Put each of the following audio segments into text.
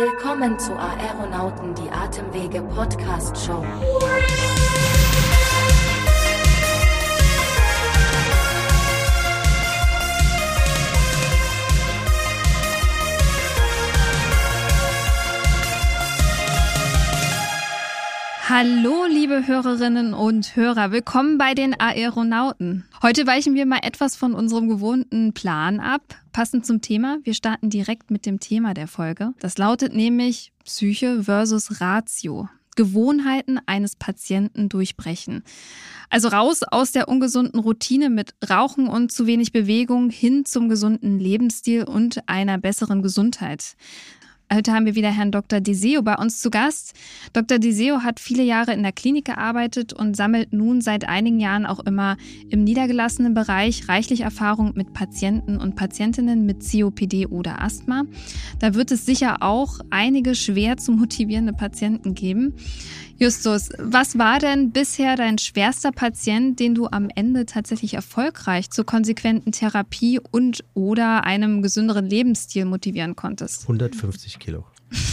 Willkommen zu Aeronauten die Atemwege Podcast Show. Hallo, liebe Hörerinnen und Hörer, willkommen bei den Aeronauten. Heute weichen wir mal etwas von unserem gewohnten Plan ab. Passend zum Thema, wir starten direkt mit dem Thema der Folge. Das lautet nämlich Psyche versus Ratio. Gewohnheiten eines Patienten durchbrechen. Also raus aus der ungesunden Routine mit Rauchen und zu wenig Bewegung hin zum gesunden Lebensstil und einer besseren Gesundheit. Heute haben wir wieder Herrn Dr. Deseo bei uns zu Gast. Dr. Deseo hat viele Jahre in der Klinik gearbeitet und sammelt nun seit einigen Jahren auch immer im niedergelassenen Bereich reichlich Erfahrung mit Patienten und Patientinnen mit COPD oder Asthma. Da wird es sicher auch einige schwer zu motivierende Patienten geben. Justus, was war denn bisher dein schwerster Patient, den du am Ende tatsächlich erfolgreich zur konsequenten Therapie und oder einem gesünderen Lebensstil motivieren konntest? 150 Kilo.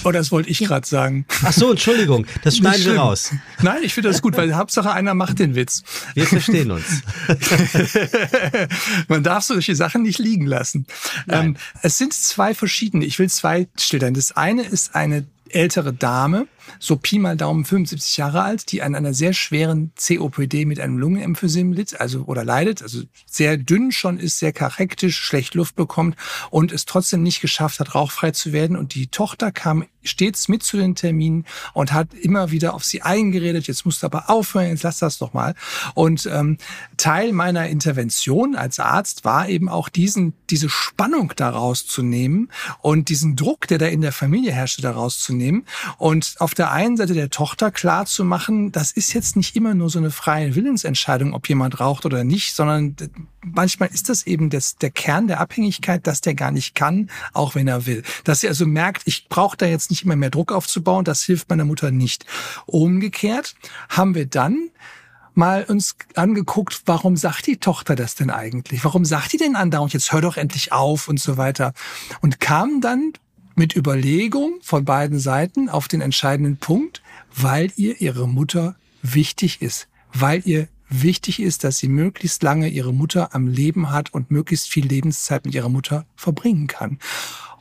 Oh, das wollte ich ja. gerade sagen. Ach so, Entschuldigung, das schneiden wir raus. Nein, ich finde das gut, weil Hauptsache einer macht den Witz. Wir verstehen uns. Man darf solche Sachen nicht liegen lassen. Ähm, es sind zwei verschiedene. Ich will zwei schildern. Das eine ist eine ältere Dame, so Pi mal Daumen 75 Jahre alt, die an einer sehr schweren COPD mit einem Lungenemphysem litt, also oder leidet, also sehr dünn schon ist, sehr karektisch, schlecht Luft bekommt und es trotzdem nicht geschafft hat, rauchfrei zu werden. Und die Tochter kam stets mit zu den Terminen und hat immer wieder auf sie eingeredet, jetzt musst du aber aufhören, jetzt lass das doch mal. Und ähm, Teil meiner Intervention als Arzt war eben auch diesen, diese Spannung daraus zu nehmen und diesen Druck, der da in der Familie herrschte, daraus zu nehmen und auf der einen Seite der Tochter klar zu machen, das ist jetzt nicht immer nur so eine freie Willensentscheidung, ob jemand raucht oder nicht, sondern manchmal ist das eben das, der Kern der Abhängigkeit, dass der gar nicht kann, auch wenn er will. Dass sie also merkt, ich brauche da jetzt nicht immer mehr Druck aufzubauen, das hilft meiner Mutter nicht. Umgekehrt haben wir dann mal uns angeguckt, warum sagt die Tochter das denn eigentlich? Warum sagt die denn andauernd, jetzt hör doch endlich auf und so weiter? Und kam dann mit Überlegung von beiden Seiten auf den entscheidenden Punkt, weil ihr ihre Mutter wichtig ist, weil ihr wichtig ist, dass sie möglichst lange ihre Mutter am Leben hat und möglichst viel Lebenszeit mit ihrer Mutter verbringen kann.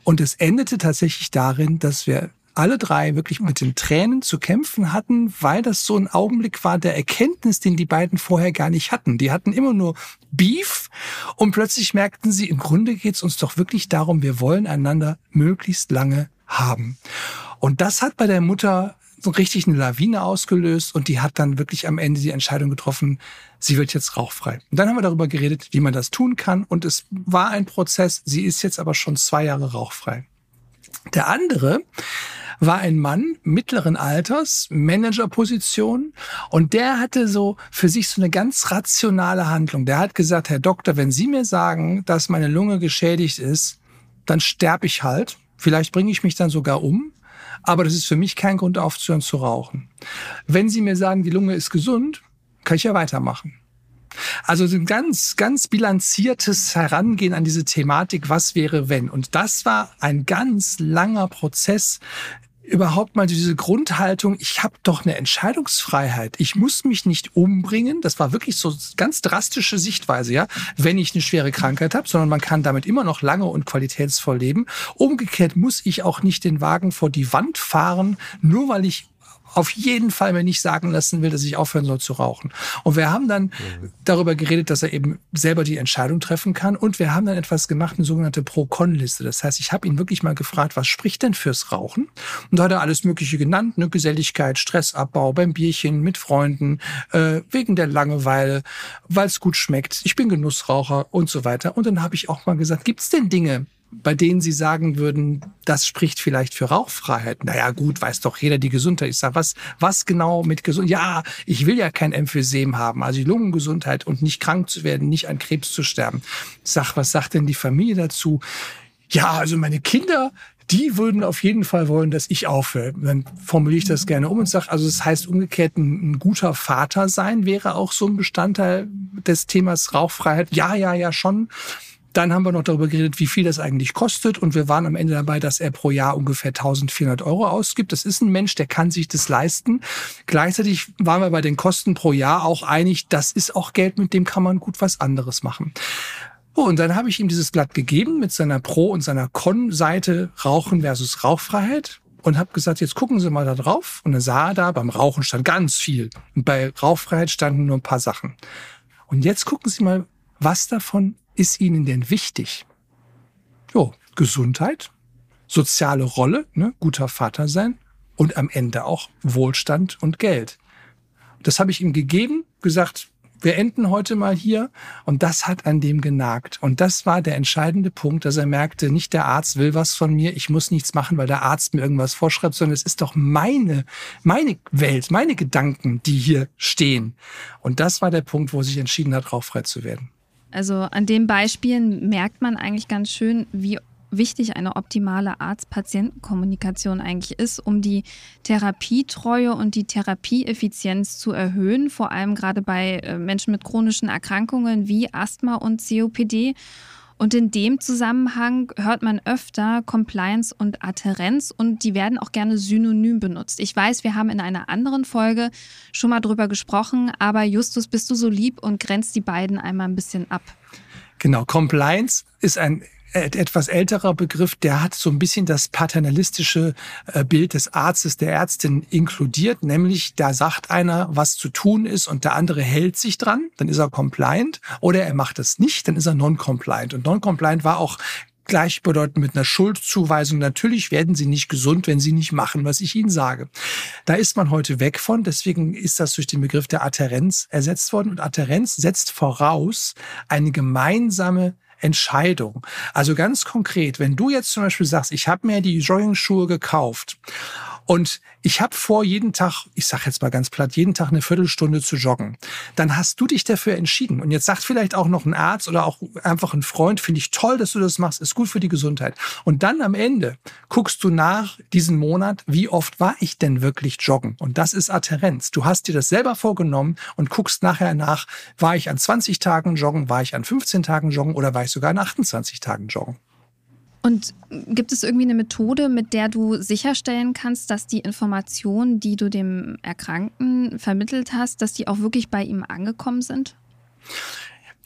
Und es endete tatsächlich darin, dass wir alle drei wirklich mit den Tränen zu kämpfen hatten, weil das so ein Augenblick war der Erkenntnis, den die beiden vorher gar nicht hatten. Die hatten immer nur Beef und plötzlich merkten sie, im Grunde geht es uns doch wirklich darum, wir wollen einander möglichst lange haben. Und das hat bei der Mutter so richtig eine Lawine ausgelöst und die hat dann wirklich am Ende die Entscheidung getroffen, sie wird jetzt rauchfrei. Und dann haben wir darüber geredet, wie man das tun kann und es war ein Prozess. Sie ist jetzt aber schon zwei Jahre rauchfrei. Der andere war ein Mann mittleren Alters, Managerposition, und der hatte so für sich so eine ganz rationale Handlung. Der hat gesagt, Herr Doktor, wenn Sie mir sagen, dass meine Lunge geschädigt ist, dann sterbe ich halt. Vielleicht bringe ich mich dann sogar um. Aber das ist für mich kein Grund aufzuhören zu rauchen. Wenn Sie mir sagen, die Lunge ist gesund, kann ich ja weitermachen. Also ein ganz, ganz bilanziertes Herangehen an diese Thematik, was wäre wenn. Und das war ein ganz langer Prozess, überhaupt mal diese Grundhaltung, ich habe doch eine Entscheidungsfreiheit. Ich muss mich nicht umbringen. Das war wirklich so ganz drastische Sichtweise, ja, wenn ich eine schwere Krankheit habe, sondern man kann damit immer noch lange und qualitätsvoll leben. Umgekehrt muss ich auch nicht den Wagen vor die Wand fahren, nur weil ich auf jeden Fall mir nicht sagen lassen will, dass ich aufhören soll zu rauchen. Und wir haben dann mhm. darüber geredet, dass er eben selber die Entscheidung treffen kann. Und wir haben dann etwas gemacht, eine sogenannte Pro-Con-Liste. Das heißt, ich habe ihn wirklich mal gefragt, was spricht denn fürs Rauchen? Und da hat er alles Mögliche genannt, ne? Geselligkeit, Stressabbau, beim Bierchen, mit Freunden, äh, wegen der Langeweile, weil es gut schmeckt, ich bin Genussraucher und so weiter. Und dann habe ich auch mal gesagt, gibt es denn Dinge, bei denen Sie sagen würden, das spricht vielleicht für Rauchfreiheit. Naja, gut, weiß doch jeder die Gesundheit. Ich sage, was, was genau mit Gesundheit? Ja, ich will ja kein Emphysem haben, also die Lungengesundheit und nicht krank zu werden, nicht an Krebs zu sterben. Sag, was sagt denn die Familie dazu? Ja, also meine Kinder, die würden auf jeden Fall wollen, dass ich aufhöre. Dann formuliere ich das gerne um und sage, also das heißt umgekehrt, ein, ein, guter Vater sein wäre auch so ein Bestandteil des Themas Rauchfreiheit. Ja, ja, ja, schon Dann haben wir noch darüber geredet, wie viel das eigentlich kostet. Und wir waren am Ende dabei, dass er pro Jahr ungefähr 1400 Euro ausgibt. Das ist ein Mensch, der kann sich das leisten. Gleichzeitig waren wir bei den Kosten pro Jahr auch einig, das ist auch Geld, mit dem kann man gut was anderes machen. Oh, und dann habe ich ihm dieses Blatt gegeben mit seiner Pro- und seiner Con-Seite Rauchen versus Rauchfreiheit und habe gesagt, jetzt gucken Sie mal da drauf. Und dann sah er da, beim Rauchen stand ganz viel. Und bei Rauchfreiheit standen nur ein paar Sachen. Und jetzt gucken Sie mal, was davon ist Ihnen denn wichtig? Jo, Gesundheit, soziale Rolle, ne, guter Vater sein und am Ende auch Wohlstand und Geld. Das habe ich ihm gegeben, gesagt, wir enden heute mal hier. Und das hat an dem genagt. Und das war der entscheidende Punkt, dass er merkte, nicht der Arzt will was von mir, ich muss nichts machen, weil der Arzt mir irgendwas vorschreibt, sondern es ist doch meine, meine Welt, meine Gedanken, die hier stehen. Und das war der Punkt, wo sich entschieden hat, rauchfrei zu werden. Also an den Beispielen merkt man eigentlich ganz schön, wie wichtig eine optimale Arzt-Patienten-Kommunikation eigentlich ist, um die Therapietreue und die Therapieeffizienz zu erhöhen, vor allem gerade bei äh, Menschen mit chronischen Erkrankungen wie Asthma und COPD. Und in dem Zusammenhang hört man öfter Compliance und Adherenz und die werden auch gerne synonym benutzt. Ich weiß, wir haben in einer anderen Folge schon mal drüber gesprochen, aber Justus, bist du so lieb und grenzt die beiden einmal ein bisschen ab? Genau, Compliance ist ein etwas älterer Begriff, der hat so ein bisschen das paternalistische äh, Bild des Arztes, der Ärztin inkludiert, nämlich da sagt einer, was zu tun ist und der andere hält sich dran, dann ist er compliant oder er macht es nicht, dann ist er non-compliant. Und non-compliant war auch gleichbedeutend mit einer Schuldzuweisung. Natürlich werden sie nicht gesund, wenn sie nicht machen, was ich ihnen sage. Da ist man heute weg von. Deswegen ist das durch den Begriff der Adherenz ersetzt worden. Und Adherenz setzt voraus eine gemeinsame Entscheidung. Also ganz konkret, wenn du jetzt zum Beispiel sagst, ich habe mir die Jogging-Schuhe gekauft und ich habe vor, jeden Tag, ich sage jetzt mal ganz platt, jeden Tag eine Viertelstunde zu joggen, dann hast du dich dafür entschieden. Und jetzt sagt vielleicht auch noch ein Arzt oder auch einfach ein Freund, finde ich toll, dass du das machst, ist gut für die Gesundheit. Und dann am Ende guckst du nach diesen Monat, wie oft war ich denn wirklich joggen? Und das ist Adherenz. Du hast dir das selber vorgenommen und guckst nachher nach, war ich an 20 Tagen joggen, war ich an 15 Tagen joggen oder war ich sogar an 28 Tagen joggen? Und gibt es irgendwie eine Methode, mit der du sicherstellen kannst, dass die Informationen, die du dem Erkrankten vermittelt hast, dass die auch wirklich bei ihm angekommen sind?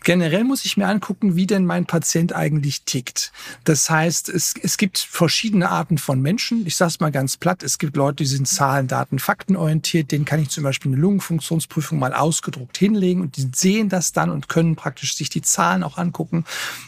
Generell muss ich mir angucken, wie denn mein Patient eigentlich tickt. Das heißt, es, es gibt verschiedene Arten von Menschen. Ich sage es mal ganz platt. Es gibt Leute, die sind Zahlen, Daten, Fakten orientiert. Denen kann ich zum Beispiel eine Lungenfunktionsprüfung mal ausgedruckt hinlegen und die sehen das dann und können praktisch sich die Zahlen auch angucken.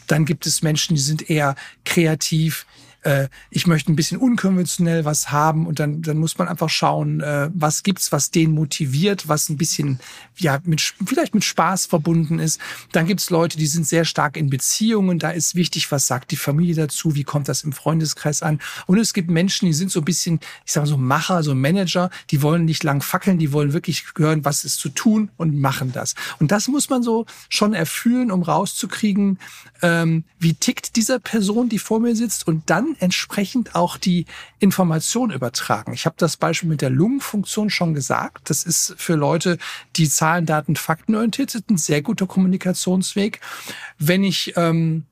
Dann gibt es Menschen, die sind eher kreativ, äh, ich möchte ein bisschen unkonventionell was haben und dann, dann muss man einfach schauen, äh, was gibt's, was den motiviert, was ein bisschen, ja, mit, vielleicht mit Spaß verbunden ist. Dann gibt's Leute, die sind sehr stark in Beziehungen, da ist wichtig, was sagt die Familie dazu, wie kommt das im Freundeskreis an. Und es gibt Menschen, die sind so ein bisschen, ich sage mal so Macher, so Manager, die wollen nicht lang fackeln, die wollen wirklich hören, was ist zu tun und machen das. Und das muss man so schon erfüllen, um rauszukriegen, ähm, wie tickt dieser Person, die vor mir sitzt und dann entsprechend auch die Information übertragen. Ich habe das Beispiel mit der Lungenfunktion schon gesagt. Das ist für Leute, die Zahlen, Daten, Fakten orientiert sind, ein sehr guter Kommunikationsweg. Wenn ich ähm,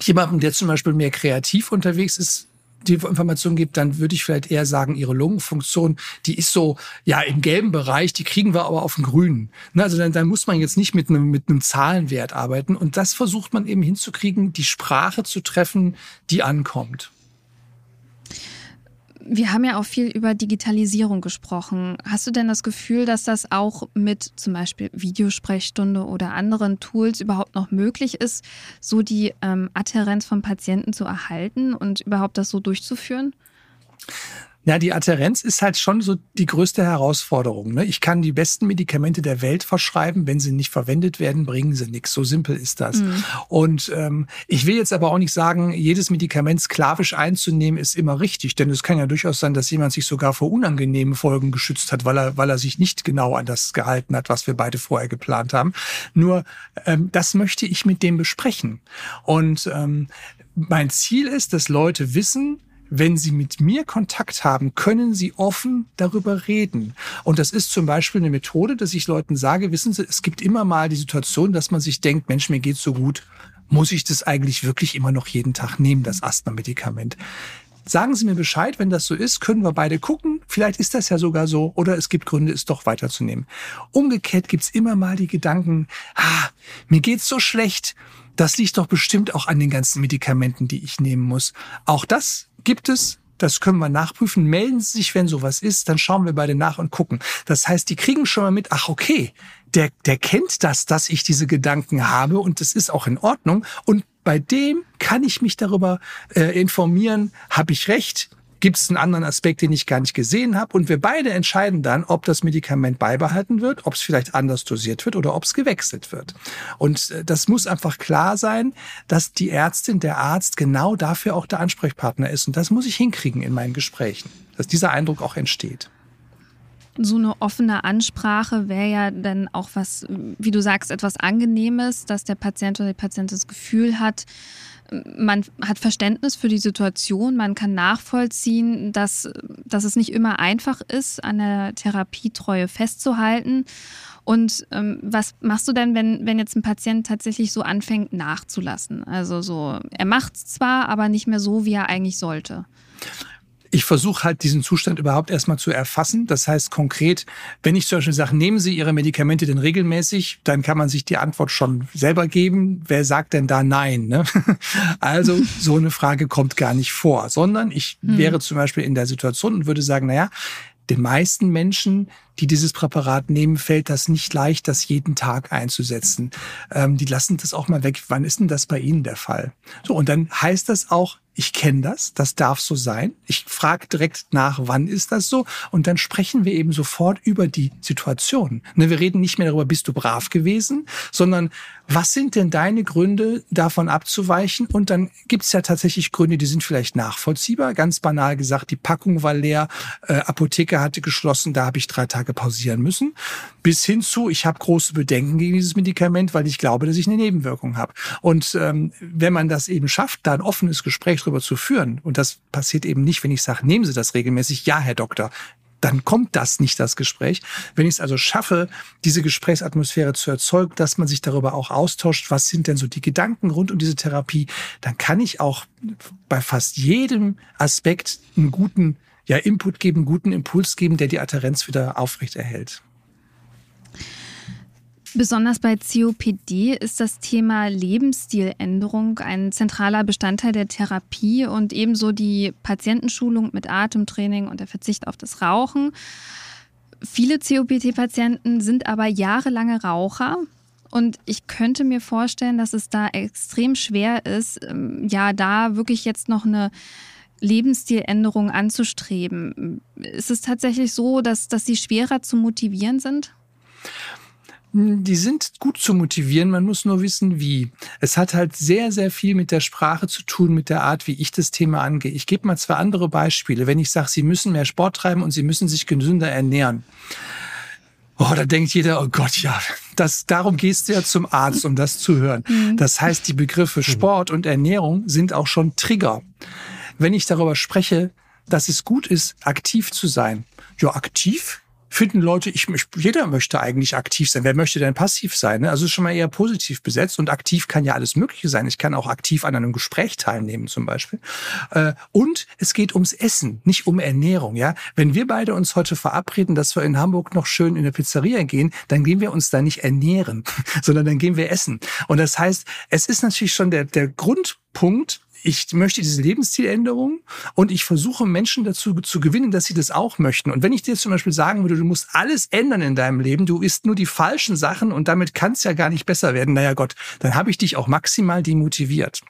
jemandem, der zum Beispiel mehr kreativ unterwegs ist, die Information gibt, dann würde ich vielleicht eher sagen, ihre Lungenfunktion, die ist so, ja, im gelben Bereich, die kriegen wir aber auf dem grünen. Ne, also dann, dann muss man jetzt nicht mit einem, mit einem Zahlenwert arbeiten. Und das versucht man eben hinzukriegen, die Sprache zu treffen, die ankommt. Wir haben ja auch viel über Digitalisierung gesprochen. Hast du denn das Gefühl, dass das auch mit zum Beispiel Videosprechstunde oder anderen Tools überhaupt noch möglich ist, so die ähm, Adherenz von Patienten zu erhalten und überhaupt das so durchzuführen? Ja, die Adherenz ist halt schon so die größte Herausforderung. Ne? Ich kann die besten Medikamente der Welt verschreiben, wenn sie nicht verwendet werden, bringen sie nichts. So simpel ist das. Mhm. Und ähm, ich will jetzt aber auch nicht sagen, jedes Medikament sklavisch einzunehmen ist immer richtig, denn es kann ja durchaus sein, dass jemand sich sogar vor unangenehmen Folgen geschützt hat, weil er, weil er sich nicht genau an das gehalten hat, was wir beide vorher geplant haben. Nur ähm, das möchte ich mit dem besprechen. Und ähm, mein Ziel ist, dass Leute wissen, wenn Sie mit mir Kontakt haben, können Sie offen darüber reden. Und das ist zum Beispiel eine Methode, dass ich Leuten sage, wissen Sie, es gibt immer mal die Situation, dass man sich denkt, Mensch, mir geht's so gut muss ich das eigentlich wirklich immer noch jeden Tag nehmen, das Asthma-Medikament? Sagen Sie mir Bescheid, wenn das so ist, können wir beide gucken. Vielleicht ist das ja sogar so oder es gibt Gründe, es doch weiterzunehmen. Umgekehrt gibt's immer mal die Gedanken, ah, mir geht's so schlecht. Das liegt doch bestimmt auch an den ganzen Medikamenten, die ich nehmen muss. Auch das gibt es. Das können wir nachprüfen. Melden Sie sich, wenn sowas ist, dann schauen wir beide nach und gucken. Das heißt, die kriegen schon mal mit, ach okay, der, der kennt das, dass ich diese Gedanken habe und das ist auch in Ordnung. Und bei dem kann ich mich darüber äh, informieren, habe ich recht, gibt es einen anderen Aspekt, den ich gar nicht gesehen habe. Und wir beide entscheiden dann, ob das Medikament beibehalten wird, ob es vielleicht anders dosiert wird oder ob es gewechselt wird. Und äh, das muss einfach klar sein, dass die Ärztin, der Arzt genau dafür auch der Ansprechpartner ist. Und das muss ich hinkriegen in meinen Gesprächen, dass dieser Eindruck auch entsteht so eine offene Ansprache wäre ja dann auch was, wie du sagst, etwas Angenehmes, dass der Patient oder die Patientin das Gefühl hat, man hat Verständnis für die Situation, man kann nachvollziehen, dass, dass es nicht immer einfach ist, an der Therapietreue festzuhalten. Und ähm, was machst du denn, wenn, wenn jetzt ein Patient tatsächlich so anfängt nachzulassen? Also so, er macht es zwar, aber nicht mehr so, wie er eigentlich sollte ich versuche halt diesen Zustand überhaupt erstmal zu erfassen. Das heißt konkret, wenn ich zum Beispiel sage, nehmen Sie Ihre Medikamente denn regelmäßig, dann kann man sich die Antwort schon selber geben. Wer sagt denn da nein? Ne? Also so eine Frage kommt gar nicht vor, sondern ich hm. wäre zum Beispiel in der Situation und würde sagen, naja, den meisten Menschen, die dieses Präparat nehmen, fällt das nicht leicht, das jeden Tag einzusetzen. Ähm, die lassen das auch mal weg. Wann ist denn das bei Ihnen der Fall? So, und dann heißt das auch, ich kenne das, das darf so sein. Ich frage direkt nach, wann ist das so? Und dann sprechen wir eben sofort über die Situation. Ne, wir reden nicht mehr darüber, bist du brav gewesen, sondern was sind denn deine Gründe, davon abzuweichen? Und dann gibt es ja tatsächlich Gründe, die sind vielleicht nachvollziehbar. Ganz banal gesagt, die Packung war leer, äh, Apotheke hatte geschlossen, da habe ich drei Tage pausieren müssen. Bis hin zu, ich habe große Bedenken gegen dieses Medikament, weil ich glaube, dass ich eine Nebenwirkung habe. Und ähm, wenn man das eben schafft, da ein offenes Gespräch darüber zu führen. Und das passiert eben nicht, wenn ich sage, nehmen Sie das regelmäßig. Ja, Herr Doktor, dann kommt das nicht, das Gespräch. Wenn ich es also schaffe, diese Gesprächsatmosphäre zu erzeugen, dass man sich darüber auch austauscht, was sind denn so die Gedanken rund um diese Therapie, dann kann ich auch bei fast jedem Aspekt einen guten ja, Input geben, einen guten Impuls geben, der die Adherenz wieder aufrecht erhält. Besonders bei COPD ist das Thema Lebensstiländerung ein zentraler Bestandteil der Therapie und ebenso die Patientenschulung mit Atemtraining und der Verzicht auf das Rauchen. Viele COPD-Patienten sind aber jahrelange Raucher. Und ich könnte mir vorstellen, dass es da extrem schwer ist, ähm, ja, da wirklich jetzt noch eine Lebensstiländerung anzustreben. Ist es tatsächlich so, dass, dass sie schwerer zu motivieren sind? Die sind gut zu motivieren, man muss nur wissen, wie. Es hat halt sehr, sehr viel mit der Sprache zu tun, mit der Art, wie ich das Thema angehe. Ich gebe mal zwei andere Beispiele. Wenn ich sage, Sie müssen mehr Sport treiben und Sie müssen sich gesünder ernähren. Oh, da denkt jeder, oh Gott, ja, das, darum gehst du ja zum Arzt, um das zu hören. Mhm. Das heißt, die Begriffe Sport und Ernährung sind auch schon Trigger. Wenn ich darüber spreche, dass es gut ist, aktiv zu sein. Ja, aktiv? Finden Leute, ich, jeder möchte eigentlich aktiv sein. Wer möchte denn passiv sein? Ne? Also ist schon mal eher positiv besetzt und aktiv kann ja alles Mögliche sein. Ich kann auch aktiv an einem Gespräch teilnehmen zum Beispiel. Äh, und es geht ums Essen, nicht um Ernährung. Ja, wenn wir beide uns heute verabreden, dass wir in Hamburg noch schön in eine Pizzeria gehen, dann gehen wir uns da nicht ernähren, sondern dann gehen wir essen. Und das heißt, es ist natürlich schon der der Grundpunkt, ich möchte diese Lebenszieländerung und ich versuche Menschen dazu zu gewinnen, dass sie das auch möchten. Und wenn ich dir zum Beispiel sagen würde, du musst alles ändern in deinem Leben, du isst nur die falschen Sachen und damit kann es ja gar nicht besser werden, naja Gott, dann habe ich dich auch maximal demotiviert.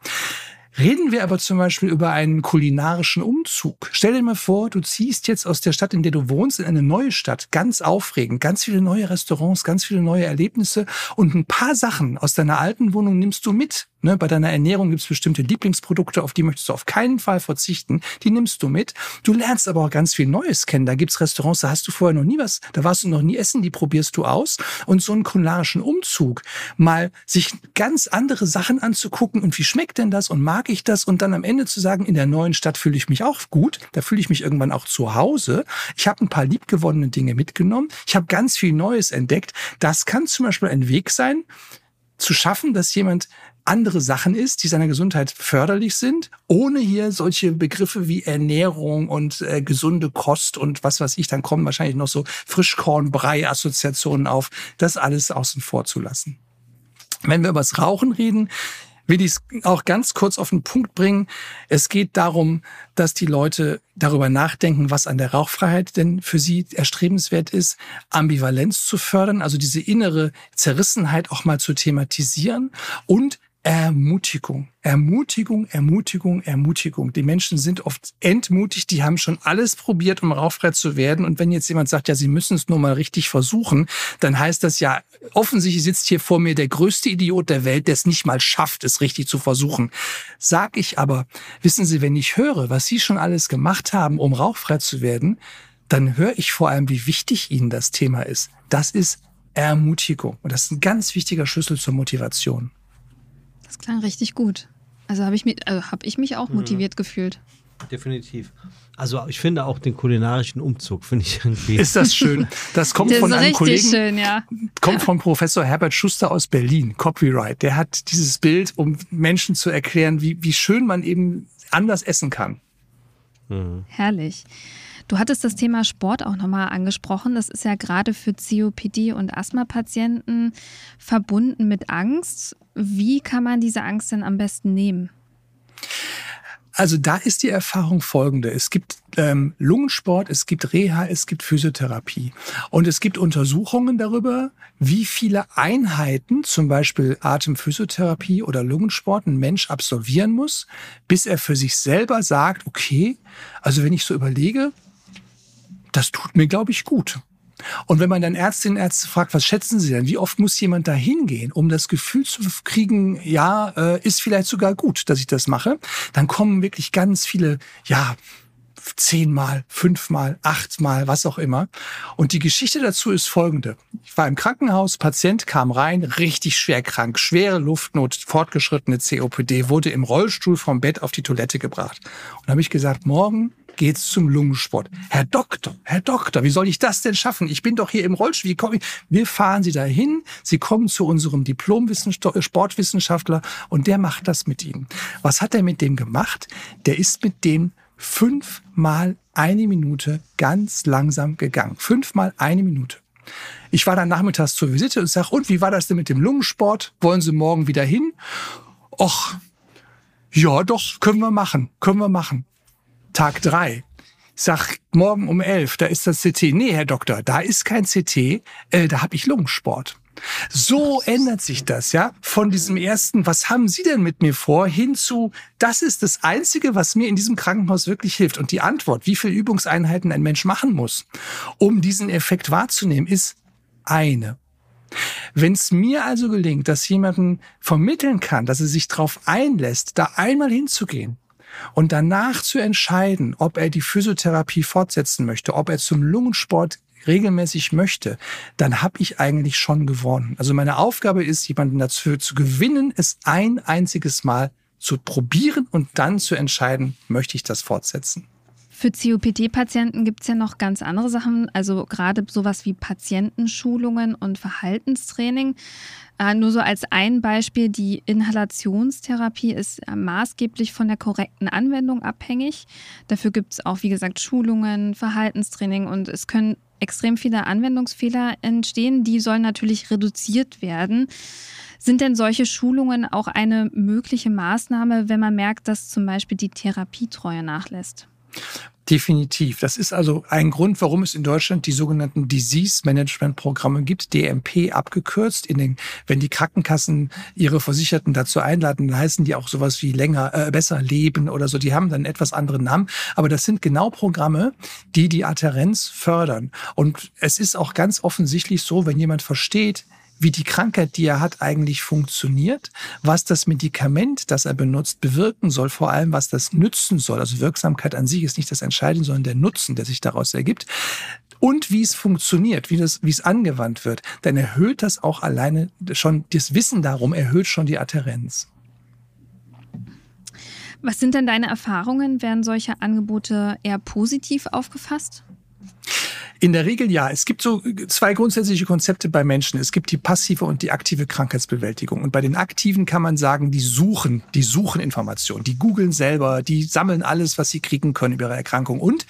Reden wir aber zum Beispiel über einen kulinarischen Umzug. Stell dir mal vor, du ziehst jetzt aus der Stadt, in der du wohnst, in eine neue Stadt. Ganz aufregend. Ganz viele neue Restaurants, ganz viele neue Erlebnisse. Und ein paar Sachen aus deiner alten Wohnung nimmst du mit. Ne, bei deiner Ernährung gibt es bestimmte Lieblingsprodukte, auf die möchtest du auf keinen Fall verzichten. Die nimmst du mit. Du lernst aber auch ganz viel Neues kennen. Da gibt's Restaurants, da hast du vorher noch nie was, da warst du noch nie essen, die probierst du aus. Und so einen kulinarischen Umzug, mal sich ganz andere Sachen anzugucken und wie schmeckt denn das und mag ich das und dann am Ende zu sagen, in der neuen Stadt fühle ich mich auch gut, da fühle ich mich irgendwann auch zu Hause. Ich habe ein paar liebgewonnene Dinge mitgenommen. Ich habe ganz viel Neues entdeckt. Das kann zum Beispiel ein Weg sein, zu schaffen, dass jemand andere Sachen isst, die seiner Gesundheit förderlich sind, ohne hier solche Begriffe wie Ernährung und äh, gesunde Kost und was weiß ich, dann kommen wahrscheinlich noch so Frischkornbrei-Assoziationen auf, das alles außen vor zu lassen. Wenn wir über das Rauchen reden, will ich es auch ganz kurz auf den Punkt bringen. Es geht darum, dass die Leute darüber nachdenken, was an der Rauchfreiheit denn für sie erstrebenswert ist, Ambivalenz zu fördern, also diese innere Zerrissenheit auch mal zu thematisieren und Ermutigung, Ermutigung, Ermutigung, Ermutigung. Die Menschen sind oft entmutigt, die haben schon alles probiert, um rauchfrei zu werden. Und wenn jetzt jemand sagt, ja, sie müssen es nur mal richtig versuchen, dann heißt das ja, offensichtlich sitzt hier vor mir der größte Idiot der Welt, der es nicht mal schafft, es richtig zu versuchen. Sag ich aber, wissen Sie, wenn ich höre, was Sie schon alles gemacht haben, um rauchfrei zu werden, dann höre ich vor allem, wie wichtig Ihnen das Thema ist. Das ist Ermutigung. Und das ist ein ganz wichtiger Schlüssel zur Motivation. Das klang richtig gut. Also habe ich, mich, also hab ich mich auch mhm. motiviert mhm. gefühlt. Definitiv. Also ich finde auch den kulinarischen Umzug, finde ich irgendwie. Ist das schön. Das kommt das von einem Kollegen. Schön, ja. Kommt von Professor Herbert Schuster aus Berlin, Copyright. Der hat dieses Bild, um Menschen zu erklären, wie, wie schön man eben anders essen kann. Mhm. Herrlich. Du hattest das Thema Sport auch nochmal angesprochen. Das ist ja gerade für COPD und Asthma-Patienten verbunden mit Angst. Wie kann man diese Angst denn am besten nehmen? Also da ist die Erfahrung folgende. Es gibt ähm, Lungensport, es gibt Reha, es gibt Physiotherapie. Und es gibt Untersuchungen darüber, wie viele Einheiten, zum Beispiel Atemphysiotherapie oder Lungensport, ein Mensch absolvieren muss, bis er für sich selber sagt, okay, also wenn ich so überlege, das tut mir, glaube ich, gut. Und wenn man dann Ärztinnen und Ärzte fragt, was schätzen Sie denn? Wie oft muss jemand da hingehen, um das Gefühl zu kriegen, ja, äh, ist vielleicht sogar gut, dass ich das mache? Dann kommen wirklich ganz viele, ja, zehnmal, fünfmal, achtmal, was auch immer. Und die Geschichte dazu ist folgende. Ich war im Krankenhaus, Patient kam rein, richtig schwer krank, schwere Luftnot, fortgeschrittene COPD, wurde im Rollstuhl vom Bett auf die Toilette gebracht. Und da habe ich gesagt, morgen geht's zum Lungensport. Herr Doktor, Herr Doktor, wie soll ich das denn schaffen? Ich bin doch hier im Rollstuhl. Wie komme ich? Wir fahren Sie dahin. Sie kommen zu unserem Diplom-Sportwissenschaftler und der macht das mit Ihnen. Was hat er mit dem gemacht? Der ist mit dem fünfmal eine Minute ganz langsam gegangen. Fünfmal eine Minute. Ich war dann nachmittags zur Visite und sag, und wie war das denn mit dem Lungensport? Wollen Sie morgen wieder hin? Och, ja, doch, können wir machen, können wir machen. Tag drei. Sag, morgen um elf, da ist das CT. Nee, Herr Doktor, da ist kein CT, äh, da habe ich Lungensport. So ändert sich das, ja, von diesem ersten, was haben Sie denn mit mir vor, hin zu, das ist das Einzige, was mir in diesem Krankenhaus wirklich hilft. Und die Antwort, wie viele Übungseinheiten ein Mensch machen muss, um diesen Effekt wahrzunehmen, ist eine. Wenn es mir also gelingt, dass jemanden vermitteln kann, dass er sich darauf einlässt, da einmal hinzugehen, und danach zu entscheiden, ob er die Physiotherapie fortsetzen möchte, ob er zum Lungensport regelmäßig möchte, dann habe ich eigentlich schon gewonnen. Also meine Aufgabe ist, jemanden dazu zu gewinnen, es ein einziges Mal zu probieren und dann zu entscheiden, möchte ich das fortsetzen. Für COPD-Patienten gibt es ja noch ganz andere Sachen, also gerade sowas wie Patientenschulungen und Verhaltenstraining. Äh, nur so als ein Beispiel, die Inhalationstherapie ist äh, maßgeblich von der korrekten Anwendung abhängig. Dafür gibt es auch, wie gesagt, Schulungen, Verhaltenstraining und es können extrem viele Anwendungsfehler entstehen. Die sollen natürlich reduziert werden. Sind denn solche Schulungen auch eine mögliche Maßnahme, wenn man merkt, dass zum Beispiel die Therapietreue nachlässt? Definitiv. Das ist also ein Grund, warum es in Deutschland die sogenannten Disease Management Programme gibt, DMP abgekürzt. In den, wenn die Krankenkassen ihre Versicherten dazu einladen, dann heißen die auch sowas wie länger, äh, besser leben oder so. Die haben dann etwas anderen Namen. Aber das sind genau Programme, die die Adherenz fördern. Und es ist auch ganz offensichtlich so, wenn jemand versteht, wie die Krankheit, die er hat, eigentlich funktioniert, was das Medikament, das er benutzt, bewirken soll, vor allem was das nützen soll. Also Wirksamkeit an sich ist nicht das Entscheidende, sondern der Nutzen, der sich daraus ergibt. Und wie es funktioniert, wie, das, wie es angewandt wird, dann erhöht das auch alleine schon, das Wissen darum erhöht schon die Adherenz. Was sind denn deine Erfahrungen? Werden solche Angebote eher positiv aufgefasst? In der Regel ja. Es gibt so zwei grundsätzliche Konzepte bei Menschen. Es gibt die passive und die aktive Krankheitsbewältigung. Und bei den aktiven kann man sagen, die suchen, die suchen Informationen, die googeln selber, die sammeln alles, was sie kriegen können über ihre Erkrankung. Und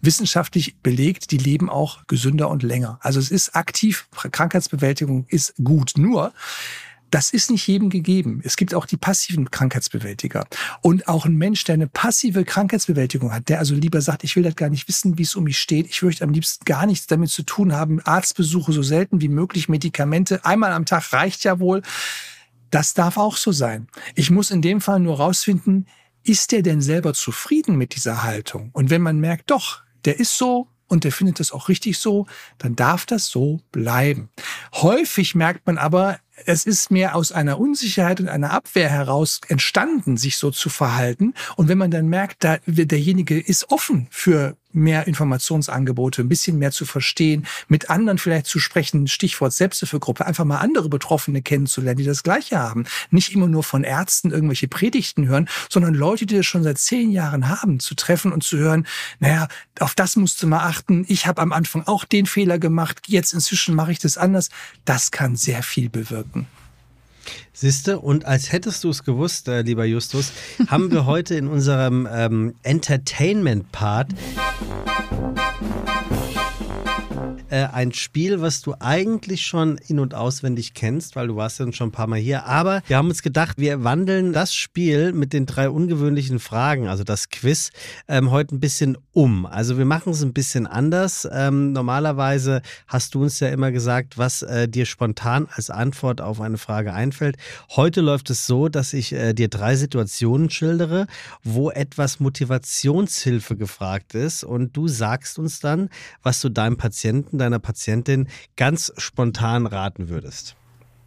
wissenschaftlich belegt, die leben auch gesünder und länger. Also es ist aktiv, Krankheitsbewältigung ist gut. Nur, das ist nicht jedem gegeben. Es gibt auch die passiven Krankheitsbewältiger. Und auch ein Mensch, der eine passive Krankheitsbewältigung hat, der also lieber sagt, ich will das gar nicht wissen, wie es um mich steht. Ich möchte am liebsten gar nichts damit zu tun haben. Arztbesuche so selten wie möglich, Medikamente einmal am Tag reicht ja wohl. Das darf auch so sein. Ich muss in dem Fall nur rausfinden, ist der denn selber zufrieden mit dieser Haltung? Und wenn man merkt, doch, der ist so, und der findet das auch richtig so, dann darf das so bleiben. Häufig merkt man aber, es ist mehr aus einer Unsicherheit und einer Abwehr heraus entstanden, sich so zu verhalten. Und wenn man dann merkt, da, derjenige ist offen für mehr Informationsangebote, ein bisschen mehr zu verstehen, mit anderen vielleicht zu sprechen, Stichwort Selbsthilfegruppe, einfach mal andere Betroffene kennenzulernen, die das Gleiche haben. Nicht immer nur von Ärzten irgendwelche Predigten hören, sondern Leute, die das schon seit zehn Jahren haben, zu treffen und zu hören, naja, auf das musst du mal achten. Ich habe am Anfang auch den Fehler gemacht, jetzt inzwischen mache ich das anders. Das kann sehr viel bewirken. Siehste, und als hättest du es gewusst, äh, lieber Justus, haben wir heute in unserem ähm, Entertainment-Part äh, ein Spiel, was du eigentlich schon in- und auswendig kennst, weil du warst ja schon ein paar Mal hier. Aber wir haben uns gedacht, wir wandeln das Spiel mit den drei ungewöhnlichen Fragen, also das Quiz, ähm, heute ein bisschen um. Also wir machen es ein bisschen anders. Ähm, normalerweise hast du uns ja immer gesagt, was äh, dir spontan als Antwort auf eine Frage einfällt. Heute läuft es so, dass ich äh, dir drei Situationen schildere, wo etwas Motivationshilfe gefragt ist und du sagst uns dann, was du deinem Patienten deiner Patientin ganz spontan raten würdest?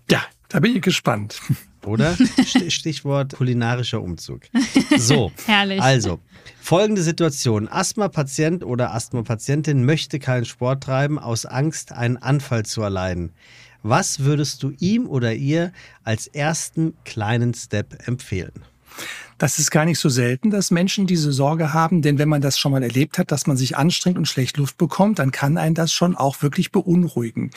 Ja, da bin ich gespannt. Oder? Stichwort kulinarischer Umzug. So, Herrlich. also folgende Situation. Asthma-Patient oder Asthma-Patientin möchte keinen Sport treiben aus Angst, einen Anfall zu erleiden. Was würdest du ihm oder ihr als ersten kleinen Step empfehlen? Das ist gar nicht so selten, dass Menschen diese Sorge haben, denn wenn man das schon mal erlebt hat, dass man sich anstrengt und schlecht Luft bekommt, dann kann einen das schon auch wirklich beunruhigen.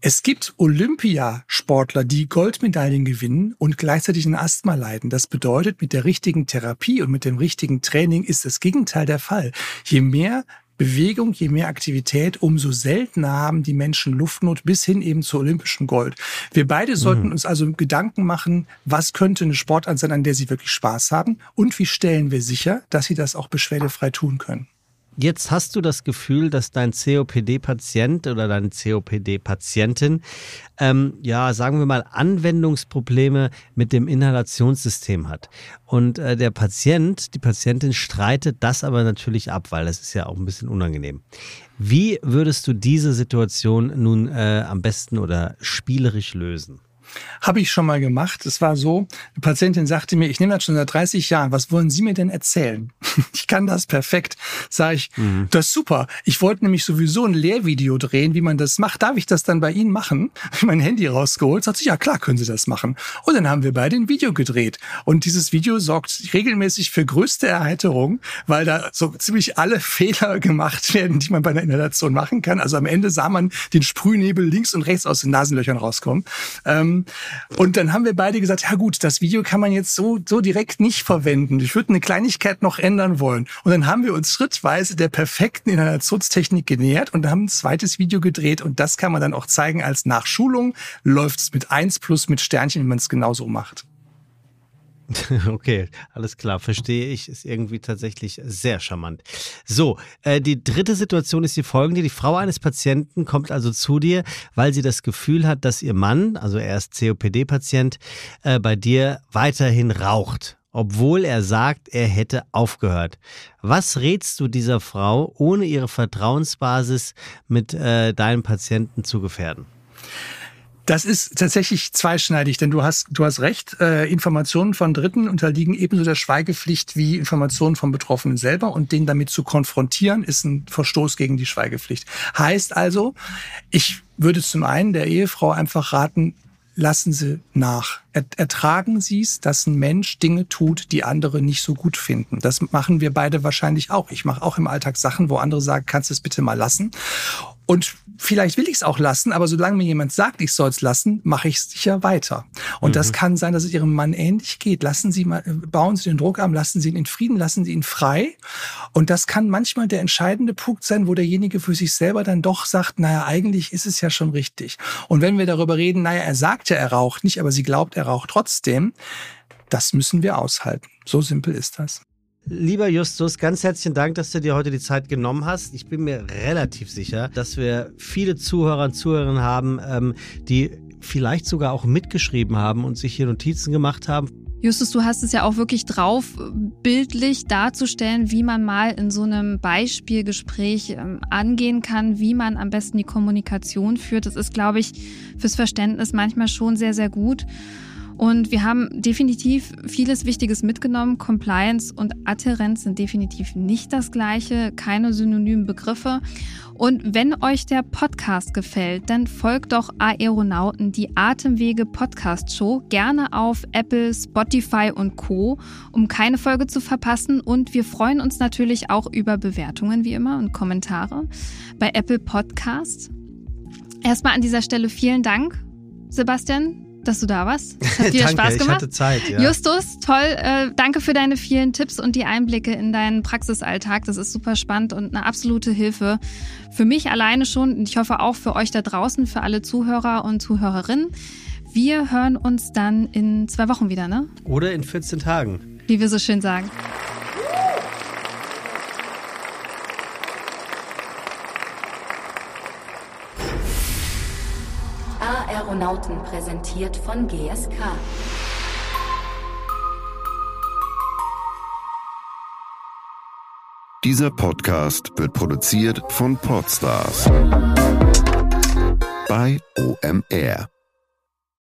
Es gibt Olympiasportler, die Goldmedaillen gewinnen und gleichzeitig ein Asthma leiden. Das bedeutet, mit der richtigen Therapie und mit dem richtigen Training ist das Gegenteil der Fall. Je mehr Bewegung, je mehr Aktivität, umso seltener haben die Menschen Luftnot bis hin eben zu olympischem Gold. Wir beide sollten mhm. uns also Gedanken machen, was könnte eine Sportart sein, an der sie wirklich Spaß haben und wie stellen wir sicher, dass sie das auch beschwerdefrei tun können. Jetzt hast du das Gefühl, dass dein COPD-Patient oder deine COPD-Patientin, ähm, ja, sagen wir mal, Anwendungsprobleme mit dem Inhalationssystem hat. Und äh, der Patient, die Patientin streitet das aber natürlich ab, weil das ist ja auch ein bisschen unangenehm. Wie würdest du diese Situation nun äh, am besten oder spielerisch lösen? Habe ich schon mal gemacht. Es war so, eine Patientin sagte mir, ich nehme das schon seit 30 Jahren, was wollen Sie mir denn erzählen? ich kann das perfekt. Sag ich, mhm. das ist super. Ich wollte nämlich sowieso ein Lehrvideo drehen, wie man das macht. Darf ich das dann bei Ihnen machen? Habe ich mein Handy rausgeholt, sagt sie, ja klar, können Sie das machen. Und dann haben wir beide ein Video gedreht. Und dieses Video sorgt regelmäßig für größte Erheiterung, weil da so ziemlich alle Fehler gemacht werden, die man bei einer Inhalation machen kann. Also am Ende sah man den Sprühnebel links und rechts aus den Nasenlöchern rauskommen. Ähm, und dann haben wir beide gesagt, ja gut, das Video kann man jetzt so, so direkt nicht verwenden. Ich würde eine Kleinigkeit noch ändern wollen. Und dann haben wir uns schrittweise der perfekten Inhalationstechnik genähert und haben ein zweites Video gedreht. Und das kann man dann auch zeigen als Nachschulung. Läuft es mit eins plus mit Sternchen, wenn man es genauso macht. Okay, alles klar, verstehe ich. Ist irgendwie tatsächlich sehr charmant. So, äh, die dritte Situation ist die folgende. Die Frau eines Patienten kommt also zu dir, weil sie das Gefühl hat, dass ihr Mann, also er ist COPD-Patient, äh, bei dir weiterhin raucht obwohl er sagt, er hätte aufgehört. Was rätst du dieser Frau, ohne ihre Vertrauensbasis mit äh, deinem Patienten zu gefährden? Das ist tatsächlich zweischneidig, denn du hast, du hast recht, äh, Informationen von Dritten unterliegen ebenso der Schweigepflicht wie Informationen von Betroffenen selber und den damit zu konfrontieren, ist ein Verstoß gegen die Schweigepflicht. Heißt also, ich würde zum einen der Ehefrau einfach raten, lassen Sie nach. Ertragen Sie es, dass ein Mensch Dinge tut, die andere nicht so gut finden. Das machen wir beide wahrscheinlich auch. Ich mache auch im Alltag Sachen, wo andere sagen, kannst du es bitte mal lassen. Und vielleicht will ich es auch lassen, aber solange mir jemand sagt, ich soll es lassen, mache ich es sicher weiter. Und mhm. das kann sein, dass es Ihrem Mann ähnlich geht. Lassen Sie mal, bauen Sie den Druck an, lassen Sie ihn in Frieden, lassen Sie ihn frei. Und das kann manchmal der entscheidende Punkt sein, wo derjenige für sich selber dann doch sagt, naja, eigentlich ist es ja schon richtig. Und wenn wir darüber reden, naja, er sagt ja, er raucht nicht, aber sie glaubt, er raucht trotzdem, das müssen wir aushalten. So simpel ist das. Lieber Justus, ganz herzlichen Dank, dass du dir heute die Zeit genommen hast. Ich bin mir relativ sicher, dass wir viele Zuhörer und Zuhörerinnen haben, ähm, die vielleicht sogar auch mitgeschrieben haben und sich hier Notizen gemacht haben. Justus, du hast es ja auch wirklich drauf, bildlich darzustellen, wie man mal in so einem Beispielgespräch ähm, angehen kann, wie man am besten die Kommunikation führt. Das ist, glaube ich, fürs Verständnis manchmal schon sehr, sehr gut. Und wir haben definitiv vieles Wichtiges mitgenommen. Compliance und Adherenz sind definitiv nicht das gleiche, keine synonymen Begriffe. Und wenn euch der Podcast gefällt, dann folgt doch Aeronauten, die Atemwege Podcast Show, gerne auf Apple, Spotify und Co., um keine Folge zu verpassen. Und wir freuen uns natürlich auch über Bewertungen wie immer und Kommentare bei Apple Podcast. Erstmal an dieser Stelle vielen Dank, Sebastian, dass du da warst. Es hat dir Spaß gemacht. Ich hatte Zeit, ja. Justus, toll. Äh, danke für deine vielen Tipps und die Einblicke in deinen Praxisalltag. Das ist super spannend und eine absolute Hilfe für mich alleine schon und ich hoffe auch für euch da draußen, für alle Zuhörer und Zuhörerinnen. Wir hören uns dann in zwei Wochen wieder, ne? Oder in 14 Tagen. Wie wir so schön sagen. Aeronauten präsentiert von GSK. Dieser Podcast wird produziert von Podstars bei OMR.